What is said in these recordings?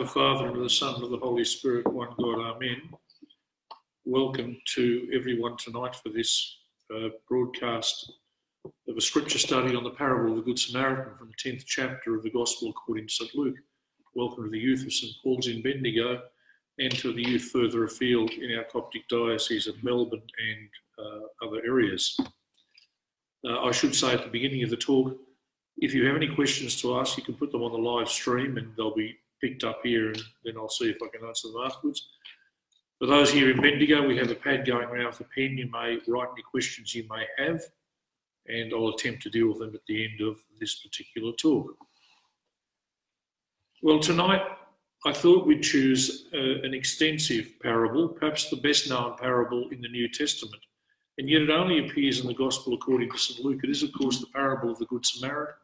the Father, and of the Son, and of the Holy Spirit, one God, Amen. Welcome to everyone tonight for this uh, broadcast of a scripture study on the parable of the Good Samaritan from the 10th chapter of the Gospel according to St. Luke. Welcome to the youth of St. Paul's in Bendigo and to the youth further afield in our Coptic Diocese of Melbourne and uh, other areas. Uh, I should say at the beginning of the talk, if you have any questions to ask, you can put them on the live stream and they'll be picked up here and then I'll see if I can answer them afterwards. For those here in Bendigo, we have a pad going around with a pen. You may write any questions you may have and I'll attempt to deal with them at the end of this particular talk. Well, tonight I thought we'd choose uh, an extensive parable, perhaps the best known parable in the New Testament. And yet it only appears in the Gospel according to St. Luke. It is, of course, the parable of the Good Samaritan.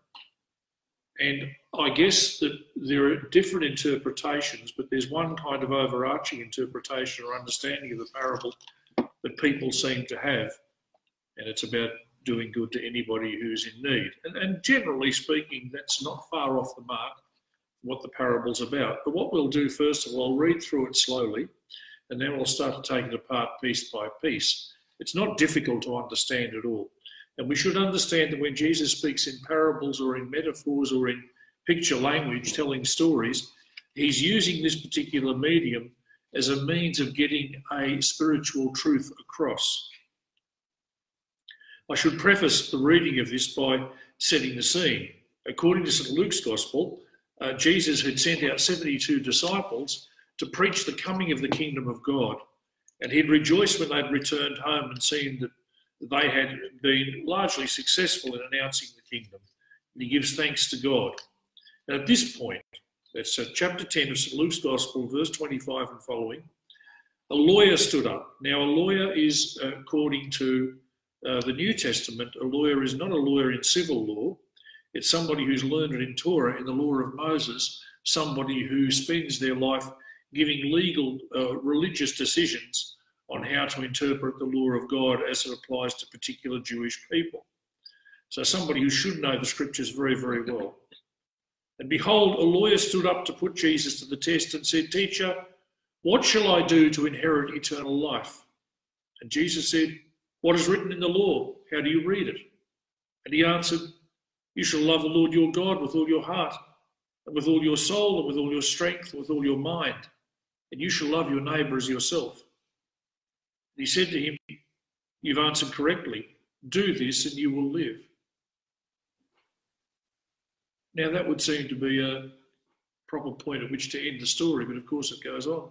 And I guess that there are different interpretations, but there's one kind of overarching interpretation or understanding of the parable that people seem to have. And it's about doing good to anybody who's in need. And, and generally speaking, that's not far off the mark what the parable's about. But what we'll do first of all, I'll read through it slowly, and then we'll start to take it apart piece by piece. It's not difficult to understand at all. And we should understand that when Jesus speaks in parables or in metaphors or in picture language, telling stories, he's using this particular medium as a means of getting a spiritual truth across. I should preface the reading of this by setting the scene. According to St. Luke's Gospel, uh, Jesus had sent out 72 disciples to preach the coming of the kingdom of God. And he'd rejoiced when they'd returned home and seen that they had been largely successful in announcing the kingdom. And he gives thanks to God. And at this point, that's uh, chapter 10 of St. Luke's Gospel, verse 25 and following, a lawyer stood up. Now, a lawyer is, uh, according to uh, the New Testament, a lawyer is not a lawyer in civil law, it's somebody who's learned in Torah, in the law of Moses, somebody who spends their life giving legal, uh, religious decisions on how to interpret the law of God as it applies to particular Jewish people. So, somebody who should know the scriptures very, very well. And behold, a lawyer stood up to put Jesus to the test and said, Teacher, what shall I do to inherit eternal life? And Jesus said, What is written in the law? How do you read it? And he answered, You shall love the Lord your God with all your heart, and with all your soul, and with all your strength, and with all your mind. And you shall love your neighbour as yourself. He said to him, You've answered correctly. Do this, and you will live. Now, that would seem to be a proper point at which to end the story, but of course it goes on.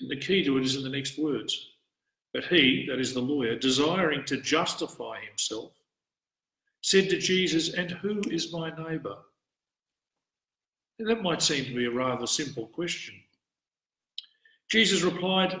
And the key to it is in the next words. But he, that is the lawyer, desiring to justify himself, said to Jesus, And who is my neighbour? That might seem to be a rather simple question. Jesus replied,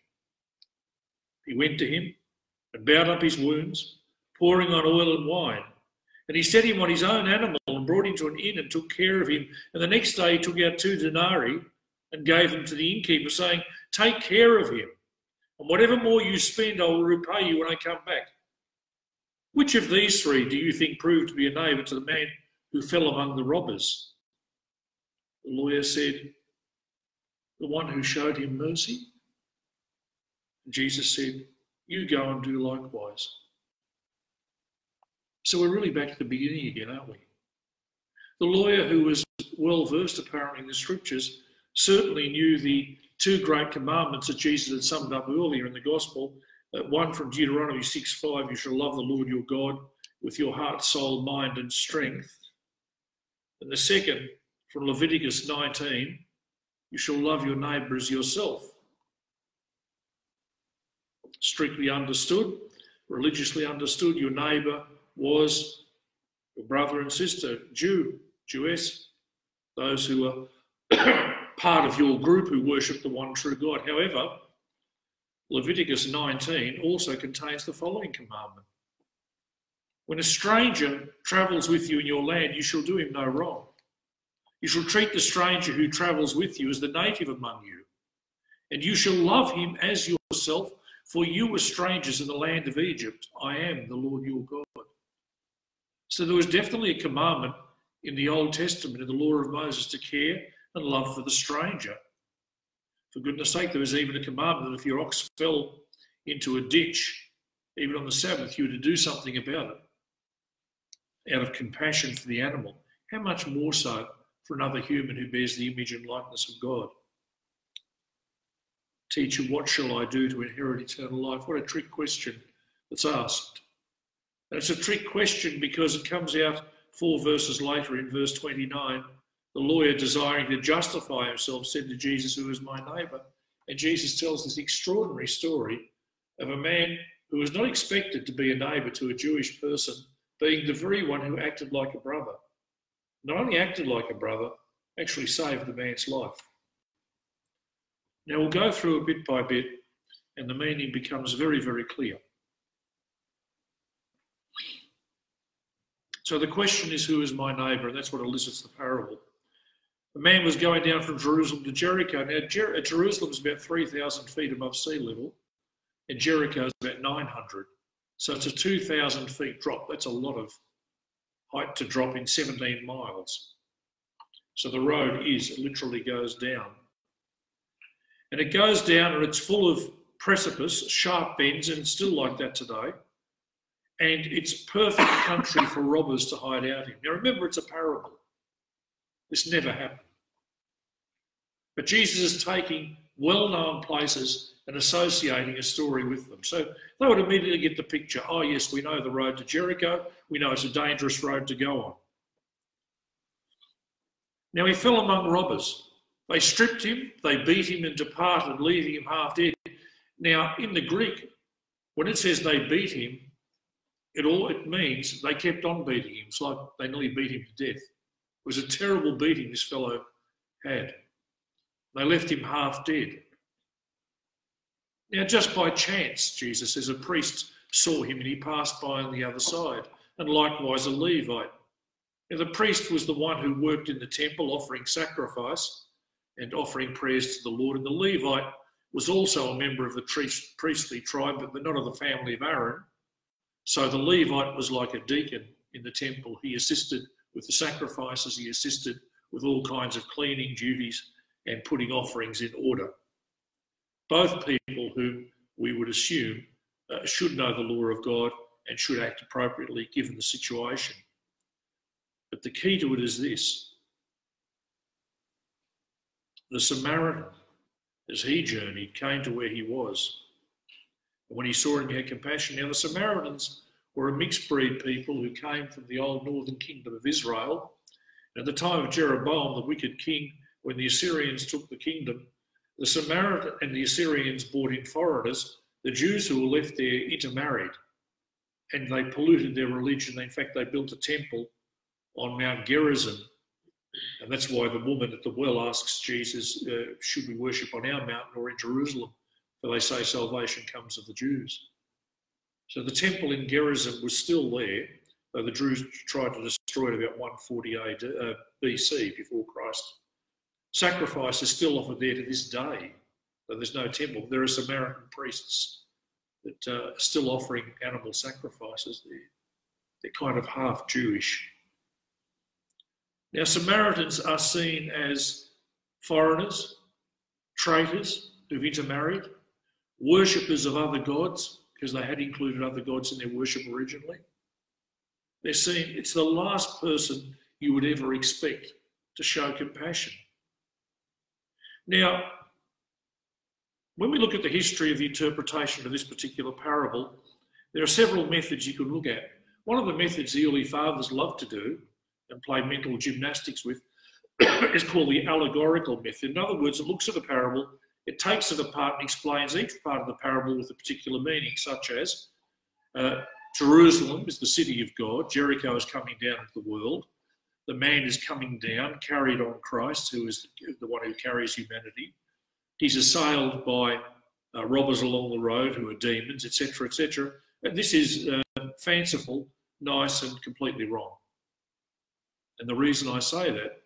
He went to him and bound up his wounds, pouring on oil and wine. And he set him on his own animal and brought him to an inn and took care of him. And the next day he took out two denarii and gave them to the innkeeper, saying, Take care of him, and whatever more you spend, I will repay you when I come back. Which of these three do you think proved to be a neighbour to the man who fell among the robbers? The lawyer said, The one who showed him mercy. Jesus said, You go and do likewise. So we're really back to the beginning again, aren't we? The lawyer, who was well versed apparently in the scriptures, certainly knew the two great commandments that Jesus had summed up earlier in the gospel. One from Deuteronomy 6 5, you shall love the Lord your God with your heart, soul, mind, and strength. And the second from Leviticus 19, you shall love your neighbour as yourself. Strictly understood, religiously understood, your neighbour was your brother and sister, Jew, Jewess, those who were part of your group who worship the one true God. However, Leviticus 19 also contains the following commandment When a stranger travels with you in your land, you shall do him no wrong. You shall treat the stranger who travels with you as the native among you, and you shall love him as yourself, for you were strangers in the land of Egypt. I am the Lord your God. So there was definitely a commandment in the Old Testament, in the law of Moses, to care and love for the stranger. For goodness sake, there was even a commandment that if your ox fell into a ditch, even on the Sabbath, you were to do something about it out of compassion for the animal. How much more so for another human who bears the image and likeness of God? Teacher, what shall I do to inherit eternal life? What a trick question that's asked. And it's a trick question because it comes out four verses later in verse 29 the lawyer, desiring to justify himself, said to Jesus, Who is my neighbour? And Jesus tells this extraordinary story of a man who was not expected to be a neighbour to a Jewish person, being the very one who acted like a brother. Not only acted like a brother, actually saved the man's life. Now we'll go through it bit by bit, and the meaning becomes very, very clear. So the question is, Who is my neighbour? And that's what elicits the parable. The man was going down from Jerusalem to Jericho. Now, Jer- uh, Jerusalem is about 3,000 feet above sea level, and Jericho is about 900. So it's a 2,000 feet drop. That's a lot of height to drop in 17 miles. So the road is, it literally goes down. And it goes down and it's full of precipice, sharp bends, and it's still like that today. And it's perfect country for robbers to hide out in. Now remember, it's a parable. This never happened. But Jesus is taking well known places and associating a story with them. So they would immediately get the picture oh, yes, we know the road to Jericho, we know it's a dangerous road to go on. Now he fell among robbers. They stripped him, they beat him, and departed, leaving him half dead. Now, in the Greek, when it says they beat him, it all it means they kept on beating him. It's like they nearly beat him to death. It was a terrible beating this fellow had. They left him half dead. Now, just by chance, Jesus says, a priest saw him and he passed by on the other side, and likewise a Levite. Now, the priest was the one who worked in the temple offering sacrifice and offering prayers to the Lord, and the Levite was also a member of the priestly tribe, but not of the family of Aaron. So the Levite was like a deacon in the temple. He assisted with the sacrifices, he assisted with all kinds of cleaning duties and putting offerings in order. Both people who we would assume uh, should know the law of God and should act appropriately given the situation. But the key to it is this the Samaritan, as he journeyed, came to where he was. And when he saw him, he had compassion. Now, the Samaritans were a mixed breed people who came from the old northern kingdom of Israel. At the time of Jeroboam, the wicked king, when the Assyrians took the kingdom, the Samaritan and the Assyrians brought in foreigners. The Jews who were left there intermarried and they polluted their religion. In fact, they built a temple on Mount Gerizim. And that's why the woman at the well asks Jesus, uh, Should we worship on our mountain or in Jerusalem? For they say salvation comes of the Jews. So the temple in Gerizim was still there, though the Jews tried to destroy it about 140 AD, uh, BC, before Christ. Sacrifice is still offered there to this day, though there's no temple. There are Samaritan priests that uh, are still offering animal sacrifices there. They're kind of half Jewish. Now, Samaritans are seen as foreigners, traitors who've intermarried, worshippers of other gods, because they had included other gods in their worship originally. They're seen, it's the last person you would ever expect to show compassion. Now, when we look at the history of the interpretation of this particular parable, there are several methods you can look at. One of the methods the early fathers loved to do and play mental gymnastics with is called the allegorical method. In other words, it looks at a parable it takes it apart and explains each part of the parable with a particular meaning, such as uh, Jerusalem is the city of God, Jericho is coming down into the world. the man is coming down, carried on Christ, who is the one who carries humanity. He's assailed by uh, robbers along the road who are demons, etc., etc. And this is uh, fanciful, nice, and completely wrong. And the reason I say that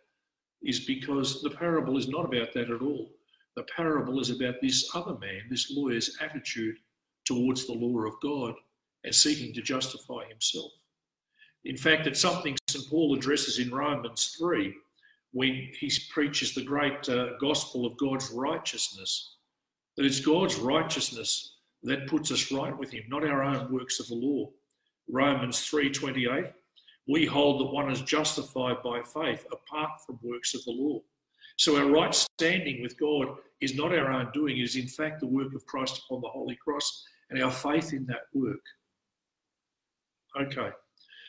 is because the parable is not about that at all. The parable is about this other man, this lawyer's attitude towards the law of God and seeking to justify himself. In fact, it's something St. Paul addresses in Romans 3 when he preaches the great uh, gospel of God's righteousness. That it's God's righteousness that puts us right with him, not our own works of the law. Romans 3:28 we hold that one is justified by faith apart from works of the law. So our right standing with God is not our own doing, it is in fact the work of Christ upon the holy cross and our faith in that work. Okay.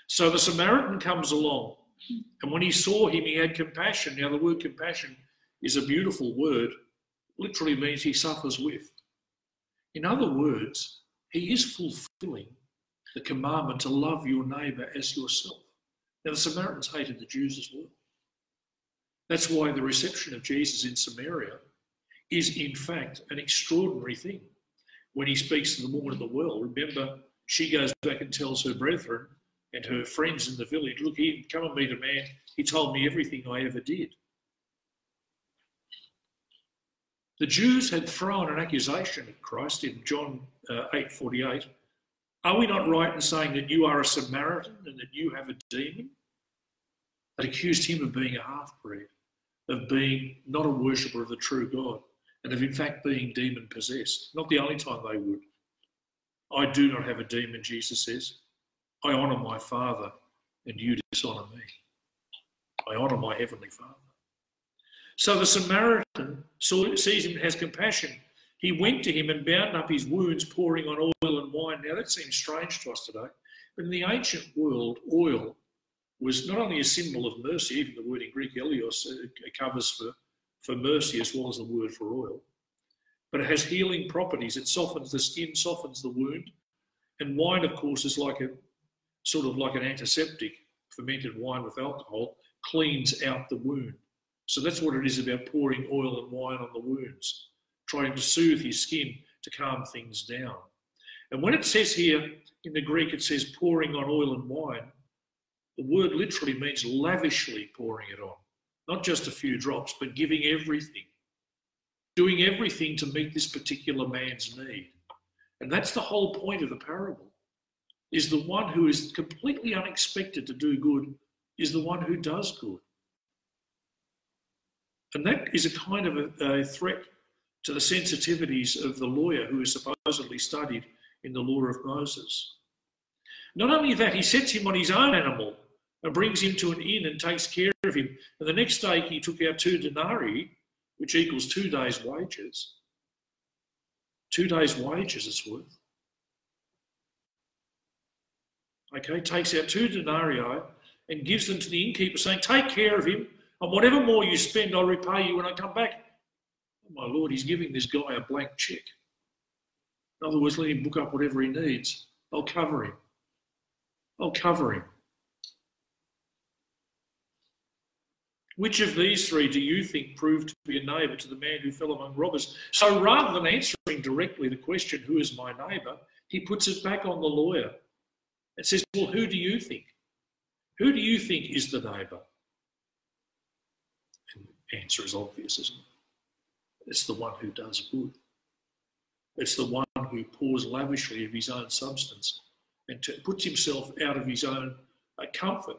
So the Samaritan comes along, and when he saw him, he had compassion. Now, the word compassion is a beautiful word, literally means he suffers with. In other words, he is fulfilling the commandment to love your neighbour as yourself. Now, the Samaritans hated the Jews as well. That's why the reception of Jesus in Samaria is, in fact, an extraordinary thing. When he speaks to the woman of the well, remember, she goes back and tells her brethren and her friends in the village, Look, he come and meet a man. He told me everything I ever did. The Jews had thrown an accusation at Christ in John uh, 8:48. Are we not right in saying that you are a Samaritan and that you have a demon? They accused him of being a half-breed, of being not a worshipper of the true God, and of in fact being demon possessed. Not the only time they would. I do not have a demon, Jesus says. I honour my Father, and you dishonour me. I honour my Heavenly Father. So the Samaritan sees him and has compassion. He went to him and bound up his wounds, pouring on oil and wine. Now that seems strange to us today, but in the ancient world, oil was not only a symbol of mercy, even the word in Greek, eleos, uh, covers for, for mercy as well as the word for oil, but it has healing properties. It softens the skin, softens the wound. And wine, of course, is like a sort of like an antiseptic, fermented wine with alcohol, cleans out the wound. So that's what it is about pouring oil and wine on the wounds, trying to soothe his skin to calm things down. And when it says here in the Greek, it says pouring on oil and wine, the word literally means lavishly pouring it on, not just a few drops, but giving everything, doing everything to meet this particular man's need. And that's the whole point of the parable is the one who is completely unexpected to do good, is the one who does good. And that is a kind of a, a threat to the sensitivities of the lawyer who is supposedly studied in the law of Moses. Not only that, he sets him on his own animal and brings him to an inn and takes care of him. And the next day he took out two denarii, which equals two days' wages. Two days' wages it's worth. okay, takes out two denarii and gives them to the innkeeper, saying, Take care of him, and whatever more you spend, I'll repay you when I come back. Oh, my Lord, he's giving this guy a blank check. In other words, let him book up whatever he needs. I'll cover him. I'll cover him. Which of these three do you think proved to be a neighbour to the man who fell among robbers? So rather than answering directly the question, Who is my neighbour? he puts it back on the lawyer and says, Well, who do you think? Who do you think is the neighbour? And the answer is obvious, isn't it? It's the one who does good. It's the one who pours lavishly of his own substance and puts himself out of his own uh, comfort.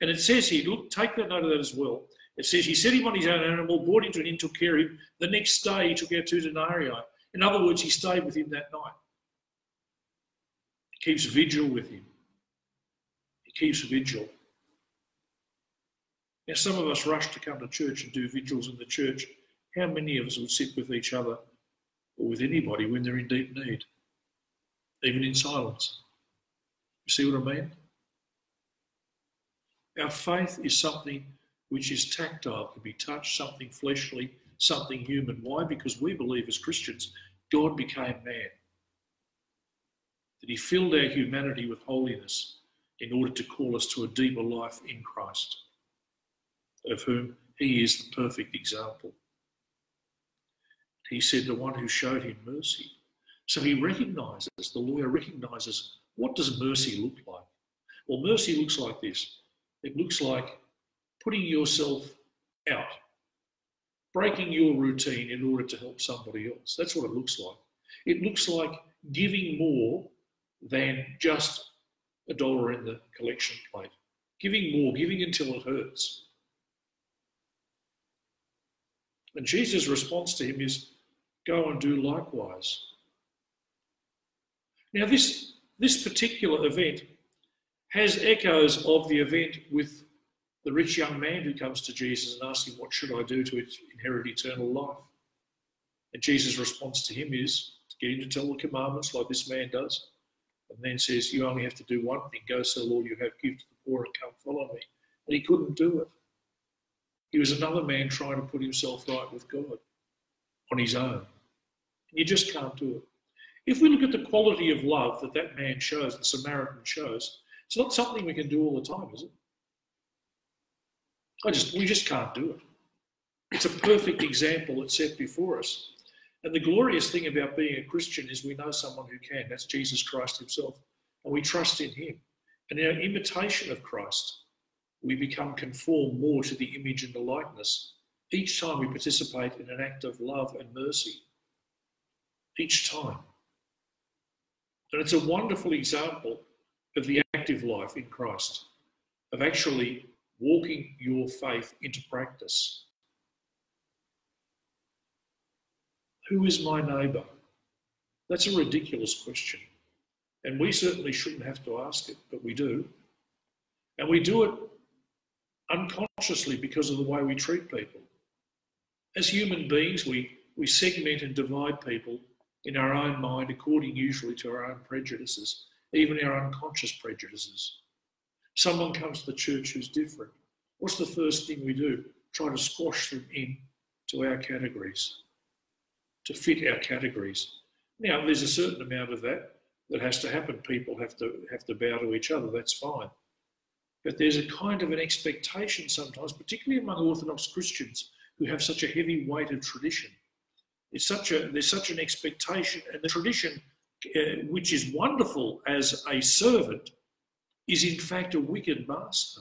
And it says here, look, take that note of that as well. It says he set him on his own animal, brought him to an inn, took care of him. The next day he took out two denarii. In other words, he stayed with him that night. He keeps vigil with him He keeps vigil. Now, some of us rush to come to church and do vigils in the church. How many of us would sit with each other or with anybody when they're in deep need, even in silence? You see what I mean? Our faith is something which is tactile, can be touched, something fleshly, something human. Why? Because we believe as Christians, God became man. That he filled our humanity with holiness in order to call us to a deeper life in Christ. of whom he is the perfect example. He said, the one who showed him mercy. So he recognizes, the lawyer recognizes, what does mercy look like? Well, mercy looks like this it looks like putting yourself out, breaking your routine in order to help somebody else. That's what it looks like. It looks like giving more than just a dollar in the collection plate. Giving more, giving until it hurts. And Jesus' response to him is, Go and do likewise. Now, this, this particular event has echoes of the event with the rich young man who comes to Jesus and asks him, What should I do to inherit eternal life? And Jesus' response to him is, Get him to tell the commandments like this man does. And then says, You only have to do one thing go sell all you have, give to the poor, and come follow me. And he couldn't do it. He was another man trying to put himself right with God on his own. You just can't do it. If we look at the quality of love that that man shows, the Samaritan shows, it's not something we can do all the time, is it? I just we just can't do it. It's a perfect example that's set before us. And the glorious thing about being a Christian is we know someone who can. That's Jesus Christ Himself. And we trust in Him. And in our imitation of Christ, we become conformed more to the image and the likeness each time we participate in an act of love and mercy each time. And it's a wonderful example of the active life in Christ, of actually walking your faith into practice. Who is my neighbour? That's a ridiculous question. And we certainly shouldn't have to ask it, but we do. And we do it unconsciously because of the way we treat people. As human beings, we, we segment and divide people in our own mind, according usually to our own prejudices, even our unconscious prejudices. Someone comes to the church who's different. What's the first thing we do? Try to squash them in to our categories, to fit our categories. Now, there's a certain amount of that that has to happen. People have to have to bow to each other. That's fine. But there's a kind of an expectation sometimes, particularly among Orthodox Christians who have such a heavy weight of tradition, it's such a, there's such an expectation, and the tradition, uh, which is wonderful as a servant, is in fact a wicked master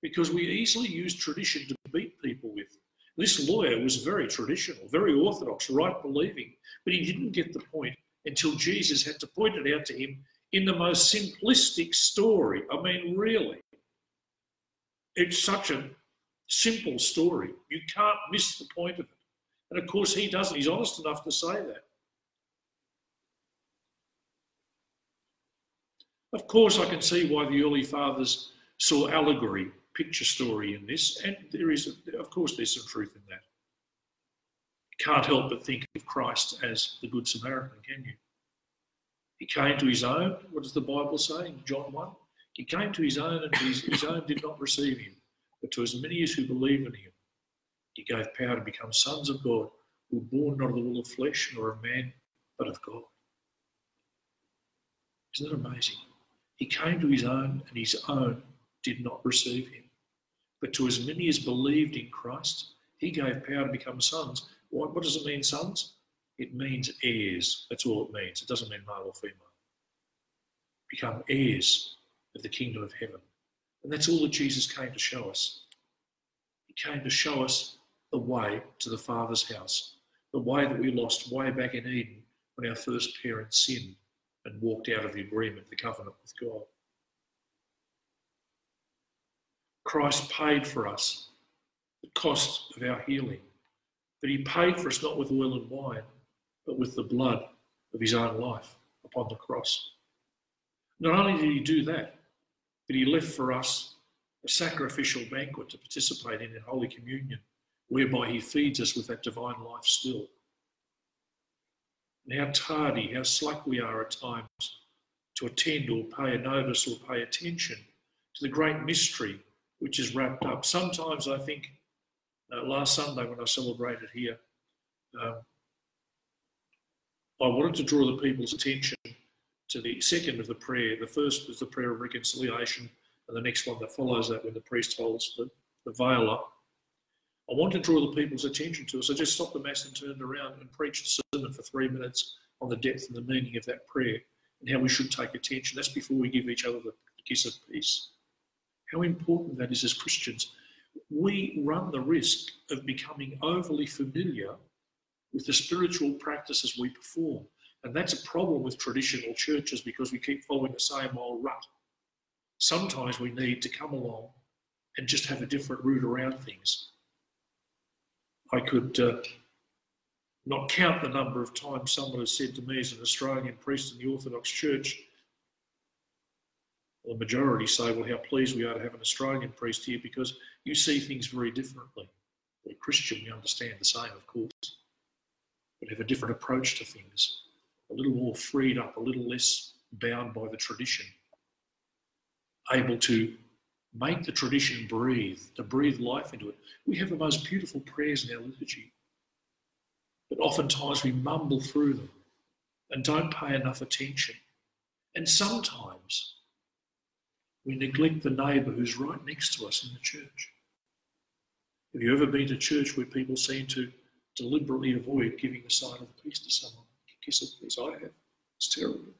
because we easily use tradition to beat people with. This lawyer was very traditional, very orthodox, right believing, but he didn't get the point until Jesus had to point it out to him in the most simplistic story. I mean, really. It's such a simple story. You can't miss the point of it. And of course, he doesn't. He's honest enough to say that. Of course, I can see why the early fathers saw allegory, picture story in this, and there is, of course, there's some truth in that. Can't help but think of Christ as the Good Samaritan, can you? He came to his own. What does the Bible say in John 1? He came to his own, and his, his own did not receive him. But to as many as who believe in him, he gave power to become sons of God, who were born not of the will of flesh nor of man, but of God. Isn't that amazing? He came to his own, and his own did not receive him. But to as many as believed in Christ, he gave power to become sons. What, what does it mean, sons? It means heirs. That's all it means. It doesn't mean male or female. Become heirs of the kingdom of heaven. And that's all that Jesus came to show us. He came to show us the way to the Father's house, the way that we lost way back in Eden when our first parents sinned and walked out of the agreement, the covenant with God. Christ paid for us the cost of our healing, but he paid for us not with oil and wine, but with the blood of his own life upon the cross. Not only did he do that, but he left for us a sacrificial banquet to participate in in Holy Communion whereby he feeds us with that divine life still. And how tardy, how slack we are at times to attend or pay a notice or pay attention to the great mystery which is wrapped up. Sometimes I think, uh, last Sunday when I celebrated here, um, I wanted to draw the people's attention to the second of the prayer. The first was the prayer of reconciliation, and the next one that follows that when the priest holds the the veil up. I want to draw the people's attention to. So I just stopped the mass and turned around and preached a sermon for three minutes on the depth and the meaning of that prayer and how we should take attention. That's before we give each other the kiss of peace. How important that is as Christians. We run the risk of becoming overly familiar with the spiritual practices we perform. And that's a problem with traditional churches because we keep following the same old rut. Sometimes we need to come along and just have a different route around things. I could uh, not count the number of times someone has said to me as an Australian priest in the Orthodox Church, the majority say, well, how pleased we are to have an Australian priest here because you see things very differently. We're Christian, we understand the same, of course, but have a different approach to things, a little more freed up, a little less bound by the tradition, able to make the tradition breathe, to breathe life into it. We have the most beautiful prayers in our liturgy, but oftentimes we mumble through them and don't pay enough attention. And sometimes we neglect the neighbour who's right next to us in the church. Have you ever been to church where people seem to deliberately avoid giving the sign of peace to someone? Kiss of peace. I have. It's terrible.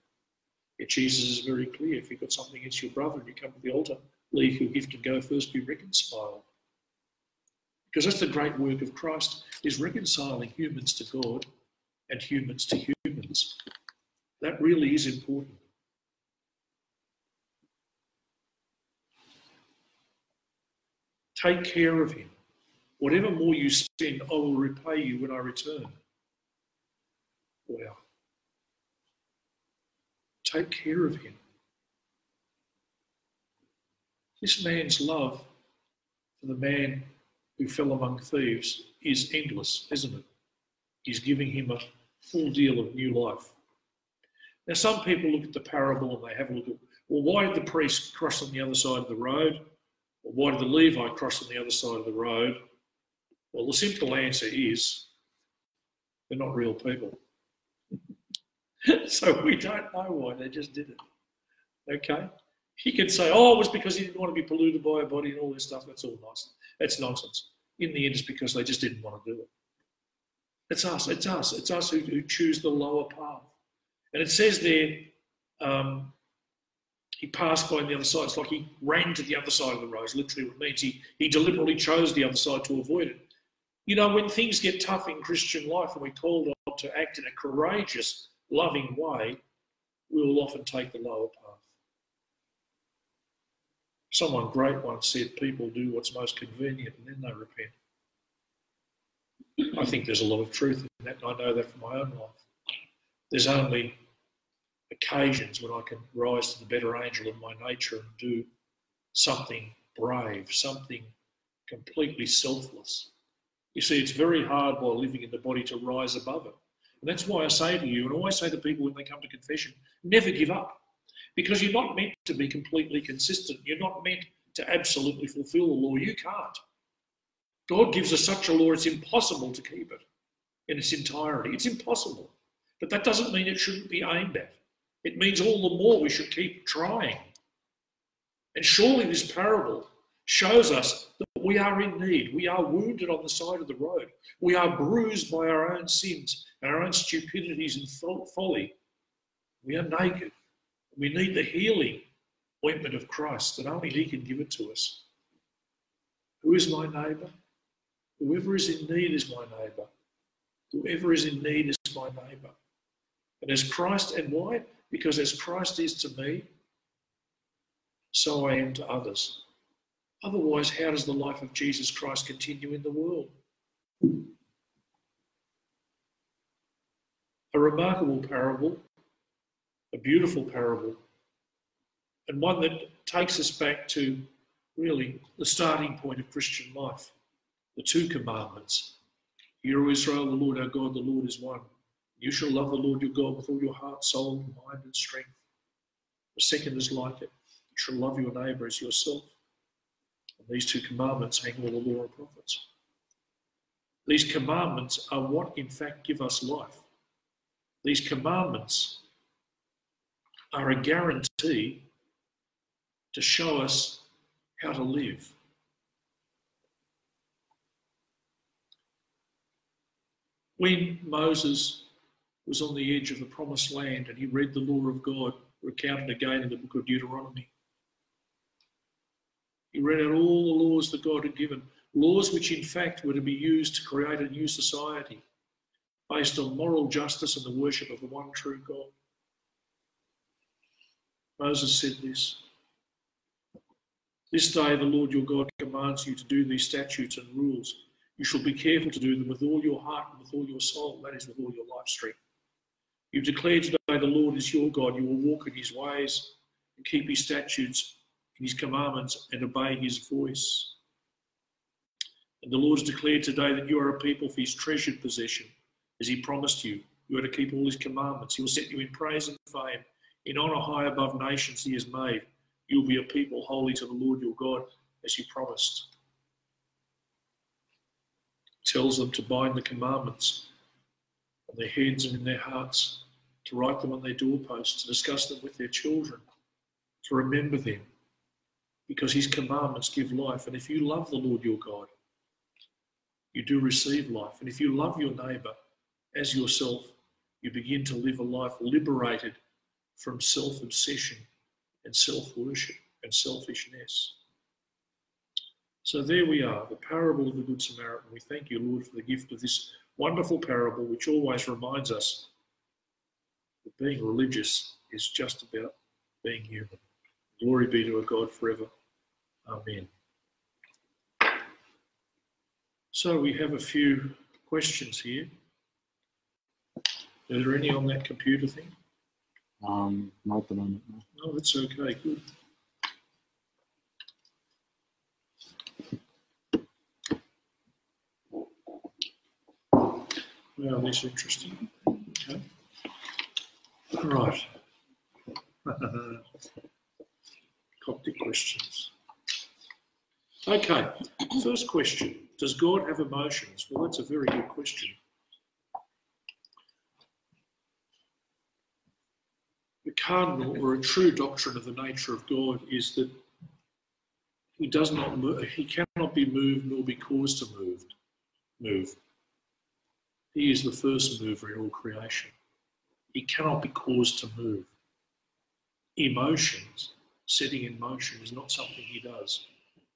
Yet Jesus is very clear. If you've got something against your brother and you come to the altar, leave your gift and go first be reconciled. Because that's the great work of Christ, is reconciling humans to God and humans to humans. That really is important. Take care of him. Whatever more you spend, I will repay you when I return. Wow. Take care of him. This man's love for the man who fell among thieves is endless, isn't it? He's giving him a full deal of new life. Now, some people look at the parable and they have a look at, well, why did the priest cross on the other side of the road? Or why did the Levi cross on the other side of the road? Well, the simple answer is they're not real people. so we don't know why, they just did it. Okay? He could say, oh, it was because he didn't want to be polluted by a body and all this stuff. That's all nice. That's nonsense. In the end, it's because they just didn't want to do it. It's us. It's us. It's us who, who choose the lower path. And it says there, um, he passed by on the other side. It's like he ran to the other side of the road. Literally, it means he, he deliberately chose the other side to avoid it. You know, when things get tough in Christian life and we're called on to act in a courageous, loving way, we will often take the lower path. Someone great once said, People do what's most convenient and then they repent. I think there's a lot of truth in that, and I know that from my own life. There's only occasions when I can rise to the better angel of my nature and do something brave, something completely selfless. You see, it's very hard while living in the body to rise above it. And that's why I say to you, and I always say to people when they come to confession, never give up because you're not meant to be completely consistent. You're not meant to absolutely fulfill the law. You can't. God gives us such a law, it's impossible to keep it in its entirety. It's impossible. But that doesn't mean it shouldn't be aimed at. It means all the more we should keep trying. And surely this parable shows us that we are in need. We are wounded on the side of the road. We are bruised by our own sins and our own stupidities and folly. We are naked. We need the healing ointment of Christ that only He can give it to us. Who is my neighbour? Whoever is in need is my neighbour. Whoever is in need is my neighbour. And as Christ, and why? Because as Christ is to me, so I am to others. Otherwise, how does the life of Jesus Christ continue in the world? A remarkable parable a beautiful parable, and one that takes us back to really the starting point of Christian life the two commandments. Hear, O Israel, the Lord our God, the Lord is one. You shall love the Lord your God with all your heart, soul, mind, and strength. The second is like it. You shall love your neighbour as yourself. And these two commandments hang all the law and prophets. These commandments are what, in fact, give us life. These commandments are a guarantee to show us how to live. When Moses was on the edge of the promised land and he read the law of God, recounted again in the book of Deuteronomy, he read out all the laws that God had given, laws which in fact were to be used to create a new society based on moral justice and the worship of the one true God. Moses said this This day the Lord your God commands you to do these statutes and rules. You shall be careful to do them with all your heart and with all your soul, that is, with all your life strength. You declare today the Lord is your God. You will walk in his ways and keep his statutes and his commandments and obey his voice. And the Lord has declared today that you are a people for his treasured possession, as he promised you. You are to keep all his commandments. He will set you in praise and fame in honour high above nations he has made. You will be a people holy to the Lord your God, as he promised. tells them to bind the commandments on their heads and in their hearts, to write them on their doorposts, to discuss them with their children, to remember them, because his commandments give life. And if you love the Lord your God, you do receive life. And if you love your neighbour as yourself, you begin to live a life liberated from self obsession and self worship and selfishness. So there we are, the parable of the Good Samaritan. We thank you, Lord, for the gift of this wonderful parable, which always reminds us that being religious is just about being human. Glory be to our God forever. Amen. So we have a few questions here. Are there any on that computer thing? Um, not at the moment. No. No, that's okay. Good. Well, that's interesting. Okay. Right. Coptic questions. Okay, first question Does God have emotions? Well, that's a very good question. Cardinal or a true doctrine of the nature of God is that he does not move, he cannot be moved nor be caused to move. Move. He is the first mover in all creation. He cannot be caused to move. Emotions, setting in motion, is not something he does.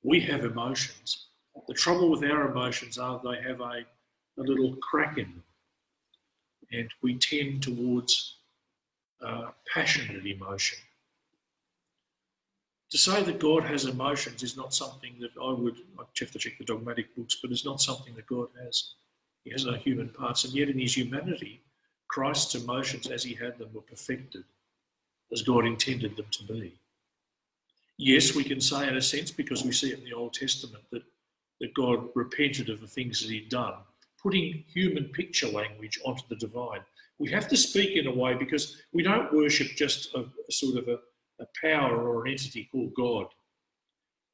We have emotions. The trouble with our emotions are they have a, a little crack in them. And we tend towards uh, passionate emotion. To say that God has emotions is not something that I would, I have to check the dogmatic books, but it's not something that God has. He has no human parts, and yet in his humanity, Christ's emotions as he had them were perfected as God intended them to be. Yes, we can say in a sense, because we see it in the Old Testament, that, that God repented of the things that he'd done, putting human picture language onto the divine. We have to speak in a way because we don't worship just a, a sort of a, a power or an entity called God.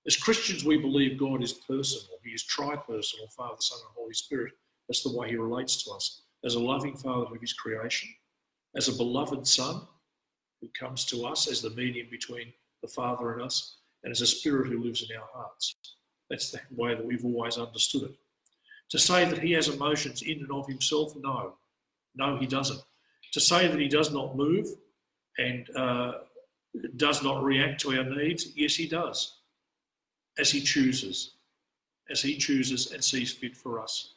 As Christians, we believe God is personal. He is tri-personal, Father, Son, and Holy Spirit. That's the way he relates to us. As a loving Father of his creation, as a beloved Son who comes to us as the medium between the Father and us, and as a Spirit who lives in our hearts. That's the way that we've always understood it. To say that he has emotions in and of himself, no. No, he doesn't. To say that he does not move and uh, does not react to our needs, yes, he does, as he chooses, as he chooses and sees fit for us.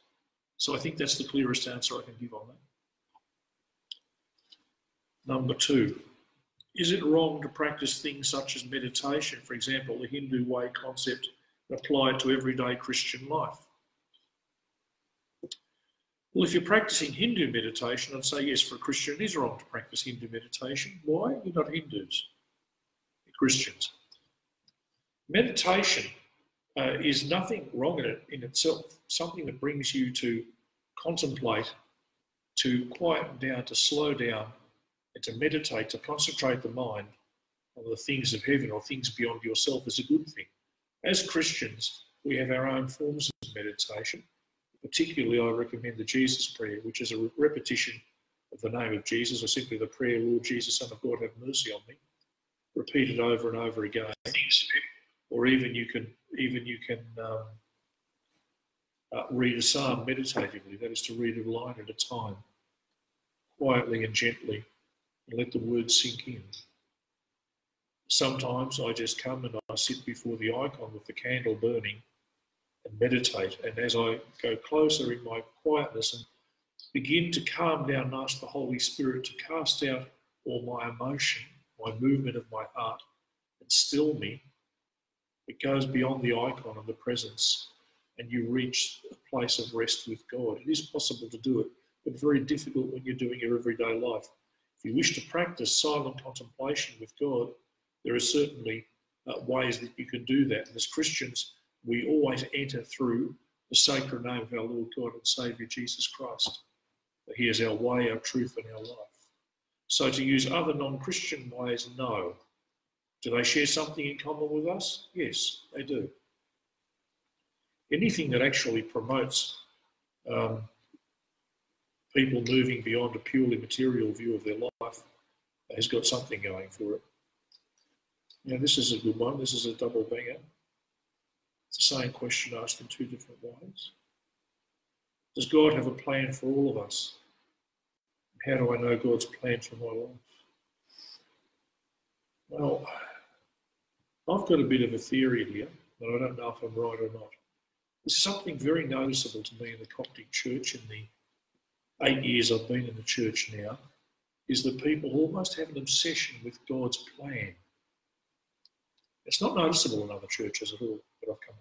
So I think that's the clearest answer I can give on that. Number two, is it wrong to practice things such as meditation, for example, the Hindu way concept, applied to everyday Christian life? Well, if you're practicing Hindu meditation, I'd say yes, for a Christian, it is wrong to practice Hindu meditation. Why? You're not Hindus, you're Christians. Meditation uh, is nothing wrong in it in itself, something that brings you to contemplate, to quieten down, to slow down, and to meditate, to concentrate the mind on the things of heaven or things beyond yourself is a good thing. As Christians, we have our own forms of meditation. Particularly, I recommend the Jesus prayer, which is a repetition of the name of Jesus, or simply the prayer, Lord Jesus, Son of God, have mercy on me. Repeated over and over again. Or even you can, even you can um, uh, read a psalm meditatively, that is to read a line at a time, quietly and gently, and let the words sink in. Sometimes I just come and I sit before the icon with the candle burning and meditate. And as I go closer in my quietness and begin to calm down and ask the Holy Spirit to cast out all my emotion, my movement of my heart, and still me, it goes beyond the icon and the presence, and you reach a place of rest with God. It is possible to do it, but very difficult when you're doing your everyday life. If you wish to practice silent contemplation with God, there are certainly uh, ways that you can do that. And as Christians, we always enter through the sacred name of our Lord God and Saviour Jesus Christ. He is our way, our truth, and our life. So to use other non Christian ways, no. Do they share something in common with us? Yes, they do. Anything that actually promotes um, people moving beyond a purely material view of their life has got something going for it. Now, this is a good one. This is a double banger. The same question asked in two different ways. Does God have a plan for all of us? How do I know God's plan for my life? Well, I've got a bit of a theory here, but I don't know if I'm right or not. There's something very noticeable to me in the Coptic Church in the eight years I've been in the church now, is that people almost have an obsession with God's plan. It's not noticeable in other churches at all that I've come.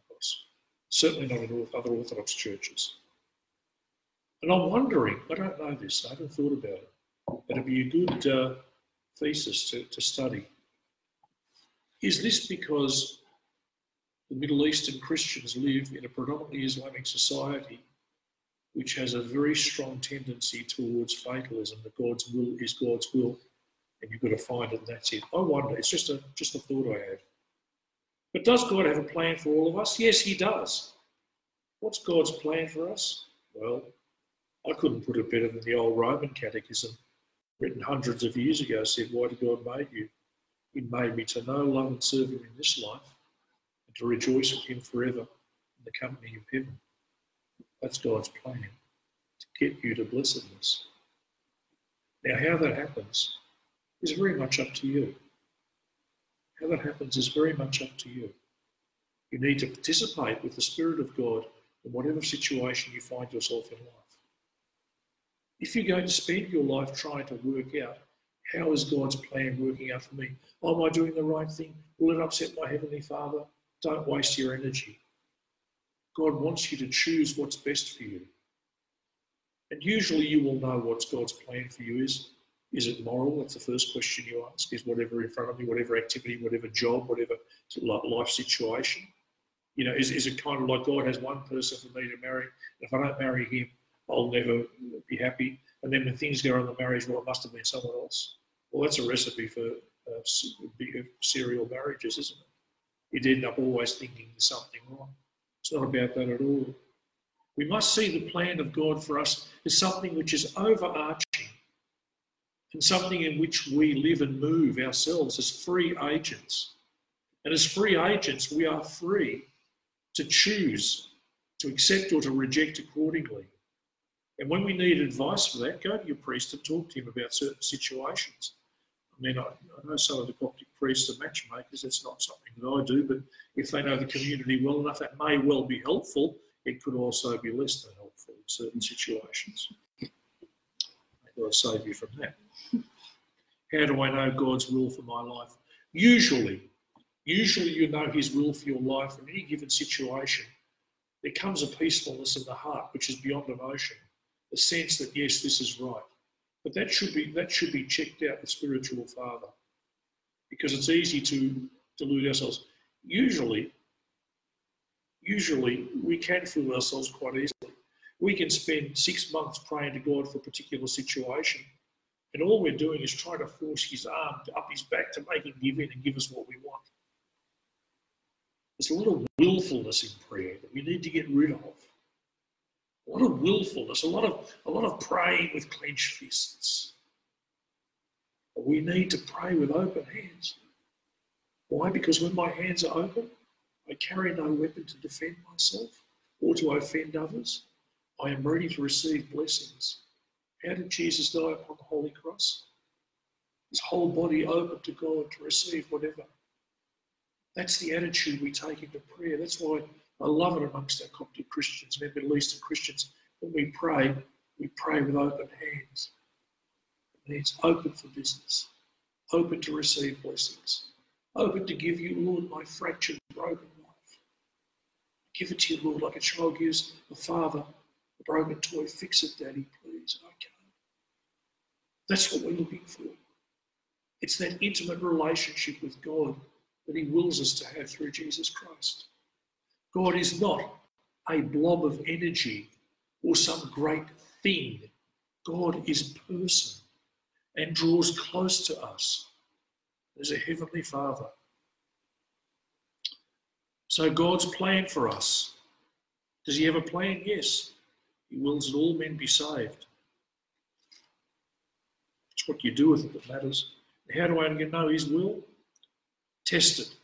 Certainly not in other Orthodox churches. And I'm wondering, I don't know this, I haven't thought about it, but it'd be a good uh, thesis to, to study. Is this because the Middle Eastern Christians live in a predominantly Islamic society which has a very strong tendency towards fatalism, that God's will is God's will, and you've got to find it and that's it? I wonder, it's just a, just a thought I had. But does God have a plan for all of us? Yes, He does. What's God's plan for us? Well, I couldn't put it better than the old Roman catechism, written hundreds of years ago, said, Why did God make you? He made me to know, love, and serve Him in this life, and to rejoice with Him forever in the company of heaven. That's God's plan, to get you to blessedness. Now, how that happens is very much up to you. How that happens is very much up to you. You need to participate with the Spirit of God in whatever situation you find yourself in life. If you're going to spend your life trying to work out how is God's plan working out for me? Am I doing the right thing? Will it upset my Heavenly Father? Don't waste your energy. God wants you to choose what's best for you. And usually you will know what God's plan for you is. Is it moral? That's the first question you ask. Is whatever in front of me, whatever activity, whatever job, whatever life situation, you know, is, is it kind of like God has one person for me to marry? If I don't marry him, I'll never be happy. And then when things go on the marriage, well, it must have been someone else. Well, that's a recipe for uh, serial marriages, isn't it? You'd end up always thinking there's something wrong. It's not about that at all. We must see the plan of God for us as something which is overarching and something in which we live and move ourselves as free agents. And as free agents, we are free to choose to accept or to reject accordingly. And when we need advice for that, go to your priest and talk to him about certain situations. I mean, I, I know some of the Coptic priests are matchmakers. That's not something that I do, but if they know the community well enough, that may well be helpful. It could also be less than helpful in certain situations. May God save you from that. How do I know God's will for my life? Usually, usually you know His will for your life in any given situation. There comes a peacefulness in the heart which is beyond emotion, a sense that yes, this is right. But that should be that should be checked out with spiritual father, because it's easy to delude ourselves. Usually, usually we can fool ourselves quite easily. We can spend six months praying to God for a particular situation, and all we're doing is trying to force His arm up His back to make Him give in and give us what we want. There's a lot of willfulness in prayer that we need to get rid of a lot of willfulness, a lot of a lot of praying with clenched fists. But we need to pray with open hands. Why? Because when my hands are open, I carry no weapon to defend myself. or to offend others. I am ready to receive blessings. How did Jesus die upon the holy cross? His whole body open to God to receive whatever. That's the attitude we take into prayer. That's why I love it amongst our Coptic Christians and our Middle Eastern Christians. When we pray, we pray with open hands. It means open for business, open to receive blessings, open to give you, Lord, my fractured, broken life. Give it to you, Lord, like a child gives a father a broken toy. Fix it, Daddy, That's what we're looking for. It's that intimate relationship with God that He wills us to have through Jesus Christ. God is not a blob of energy or some great thing. God is person and draws close to us as a heavenly Father. So God's plan for us. Does he have a plan? Yes. He wills that all men be saved. It's what you do with it that matters. How do I know his will? Test it.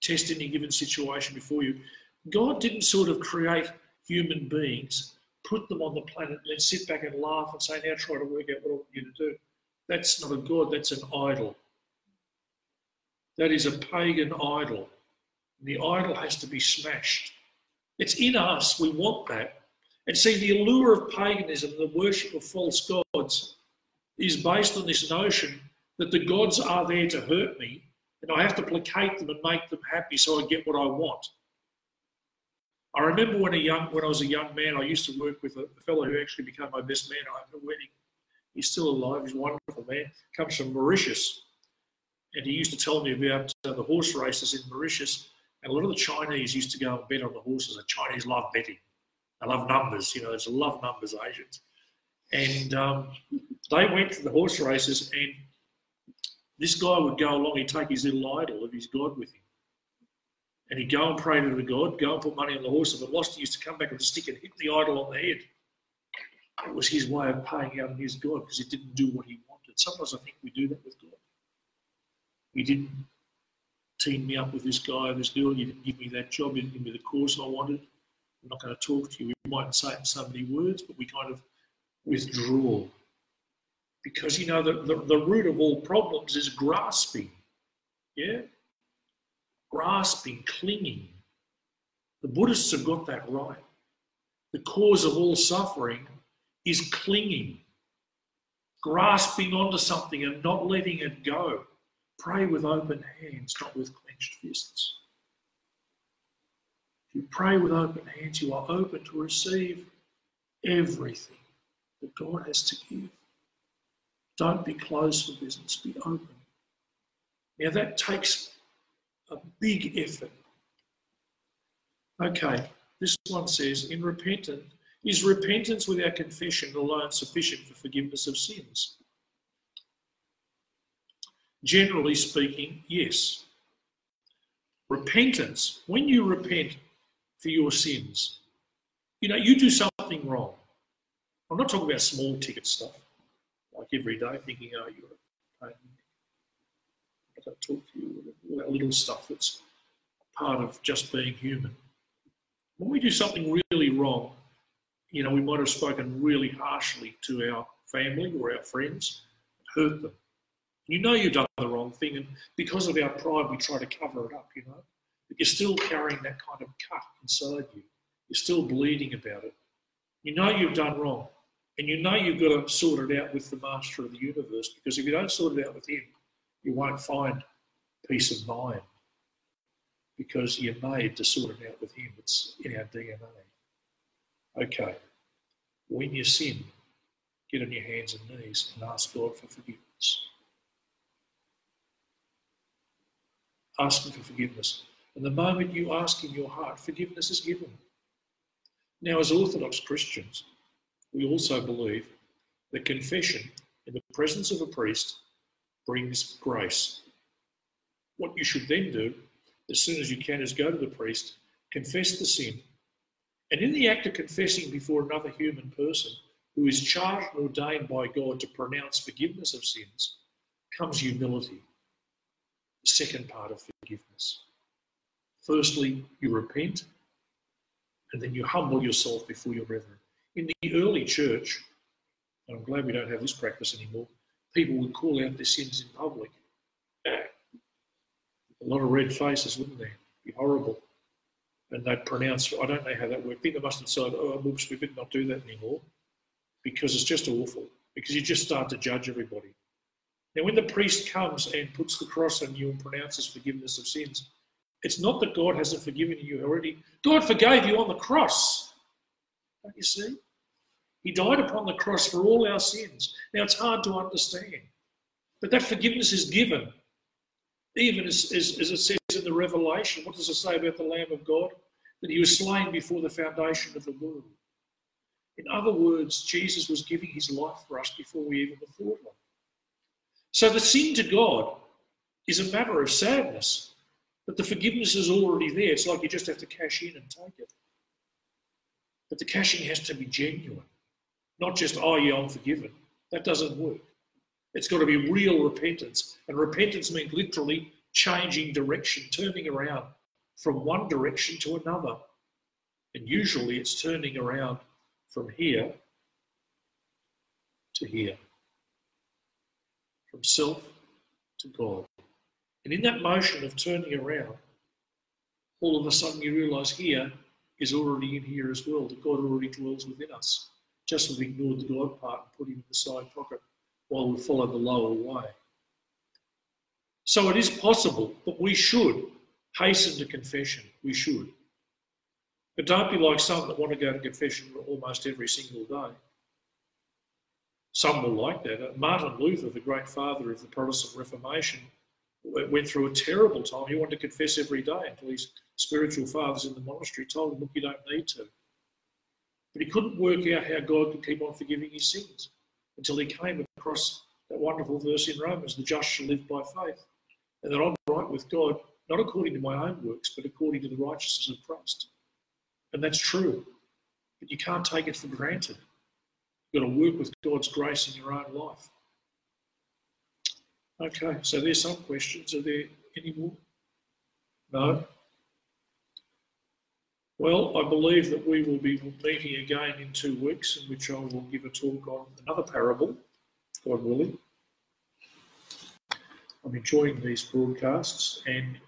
Test any given situation before you. God didn't sort of create human beings, put them on the planet, and then sit back and laugh and say, now try to work out what I want you to do. That's not a God, that's an idol. That is a pagan idol. The idol has to be smashed. It's in us, we want that. And see, the allure of paganism, the worship of false gods, is based on this notion that the gods are there to hurt me and I have to placate them and make them happy so I get what I want. I remember when a young when I was a young man, I used to work with a fellow who actually became my best man. Had a wedding. He's still alive. He's a wonderful man. Comes from Mauritius, and he used to tell me about uh, the horse races in Mauritius. And a lot of the Chinese used to go and bet on the horses. The Chinese love betting. They love numbers. You know, there's a love numbers Asians. And um, they went to the horse races, and this guy would go along. He'd take his little idol of his god with him and he'd go and pray to the God, go and put money on the horse. If it lost, he used to come back with a stick and hit the idol on the head. It was his way of paying out his God because it didn't do what he wanted. Sometimes I think we do that with God. He didn't team me up with this guy, this girl. You didn't give me that job. You didn't give me the course I wanted. I'm not going to talk to you. We mightn't say it in so many words, but we kind of withdraw. Because, you know, the, the, the root of all problems is grasping. Yeah? grasping, clinging. The Buddhists have got that right. The cause of all suffering is clinging, grasping onto something and not letting it go. Pray with open hands, not with clenched fists. You pray with open hands, you are open to receive everything that God has to give. Don't be closed for business, be open. Now, that takes a big effort. Okay, this one says, in repentance, is repentance without confession alone sufficient for forgiveness of sins? Generally speaking, yes. Repentance, when you repent for your sins, you know, you do something wrong. I'm not talking about small ticket stuff, like every day thinking, oh, you're a pain I talk to you, all that little stuff that's part of just being human. When we do something really wrong, you know, we might have spoken really harshly to our family or our friends, hurt them. You know you've done the wrong thing, and because of our pride, we try to cover it up, you know. But you're still carrying that kind of cut inside you. You're still bleeding about it. You know you've done wrong, and you know you've got to sort it out with the master of the universe, because if you don't sort it out with him, you won't find peace of mind because you're made to sort it out with Him. It's in our DNA. Okay, when you sin, get on your hands and knees and ask God for forgiveness. Ask Him for forgiveness. And the moment you ask in your heart, forgiveness is given. Now, as Orthodox Christians, we also believe that confession in the presence of a priest brings grace. What you should then do, as soon as you can, is go to the priest, confess the sin, and in the act of confessing before another human person who is charged and ordained by God to pronounce forgiveness of sins, comes humility, the second part of forgiveness. Firstly, you repent, and then you humble yourself before your brethren. In the early church, and I'm glad we don't have this practice anymore, people would call out their sins in public. A lot of red faces, wouldn't there? Be horrible. And they'd pronounce, I don't know how that worked. I think they must have decided, oh, whoops, we better not do that anymore because it's just awful, because you just start to judge everybody. Now, when the priest comes and puts the cross on you and pronounces forgiveness of sins, it's not that God hasn't forgiven you already. God forgave you on the cross. Don't you see? He died upon the cross for all our sins. Now, it's hard to understand, but that forgiveness is given. Even as, as, as it says in the Revelation, what does it say about the Lamb of God? That he was slain before the foundation of the world. In other words, Jesus was giving his life for us before we even thought of it. So the sin to God is a matter of sadness, but the forgiveness is already there. It's like you just have to cash in and take it. But the cashing has to be genuine, not just, oh, yeah, I'm forgiven. That doesn't work. It's got to be real repentance. And repentance means literally changing direction, turning around from one direction to another. And usually it's turning around from here to here from self to God. And in that motion of turning around, all of a sudden you realize here is already in here as well, that God already dwells within us. Just we've ignored the God part and put him in the side pocket while we follow the lower way. So it is possible, but we should hasten to confession. We should. But don't be like some that want to go to confession almost every single day. Some will like that. Martin Luther, the great father of the Protestant Reformation, went through a terrible time. He wanted to confess every day until his spiritual fathers in the monastery told him, look, you don't need to. But he couldn't work out how God could keep on forgiving his sins until he came across that wonderful verse in Romans, the just shall live by faith. And that I'm right with God, not according to my own works, but according to the righteousness of Christ. And that's true. But you can't take it for granted. You've got to work with God's grace in your own life. Okay, so there's some questions. Are there any more? No? Well, I believe that we will be meeting again in two weeks, in which I will give a talk on another parable, God willing. I'm enjoying these broadcasts and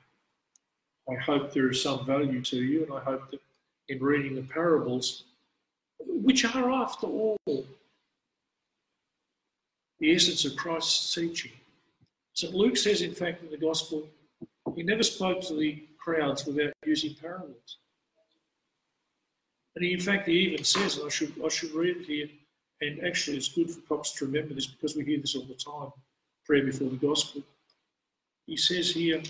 I hope there is some value to you, and I hope that in reading the parables, which are, after all, the essence of Christ's teaching. St. Luke says, in fact, in the Gospel, he never spoke to the crowds without using parables. And he, in fact, he even says, and I should, I should read it here, and actually it's good for props to remember this because we hear this all the time, prayer before the Gospel. He says here,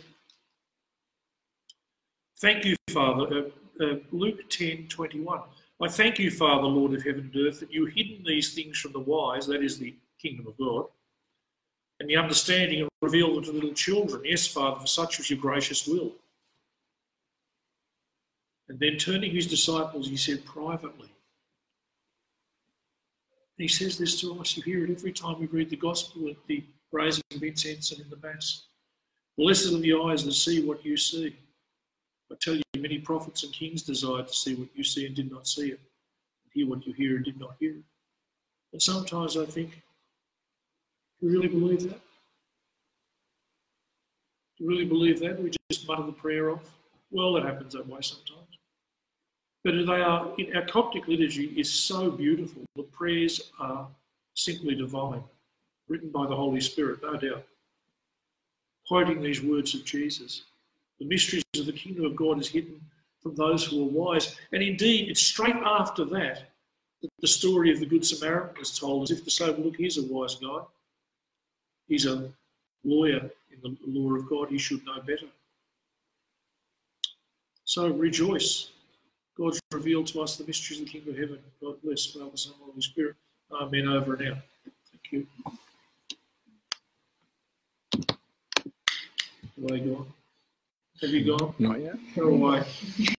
Thank you, Father. Uh, uh, Luke 10 21. I thank you, Father, Lord of heaven and earth, that you hidden these things from the wise, that is the kingdom of God, and the understanding and revealed them to little children. Yes, Father, for such was your gracious will. And then turning his disciples, he said privately, he says this to us. You hear it every time we read the gospel at the raising of incense and in the Mass. Blessed are the eyes that see what you see. I tell you, many prophets and kings desired to see what you see and did not see it, and hear what you hear and did not hear it. And sometimes I think, you really believe that? You really believe that? We just mutter the prayer off? Well, it happens that way sometimes. But they are, in our Coptic liturgy is so beautiful. The prayers are simply divine, written by the Holy Spirit, no doubt, quoting these words of Jesus. The mysteries of the kingdom of God is hidden from those who are wise. And indeed, it's straight after that that the story of the Good Samaritan is told, as if to say, well, look, here's a wise guy. He's a lawyer in the law of God. He should know better. So rejoice. God's revealed to us the mysteries of the kingdom of heaven. God bless, Father, Son, Holy Spirit. Amen. Over and out. Thank you. I gone? Have you gone? Not yet. Go away.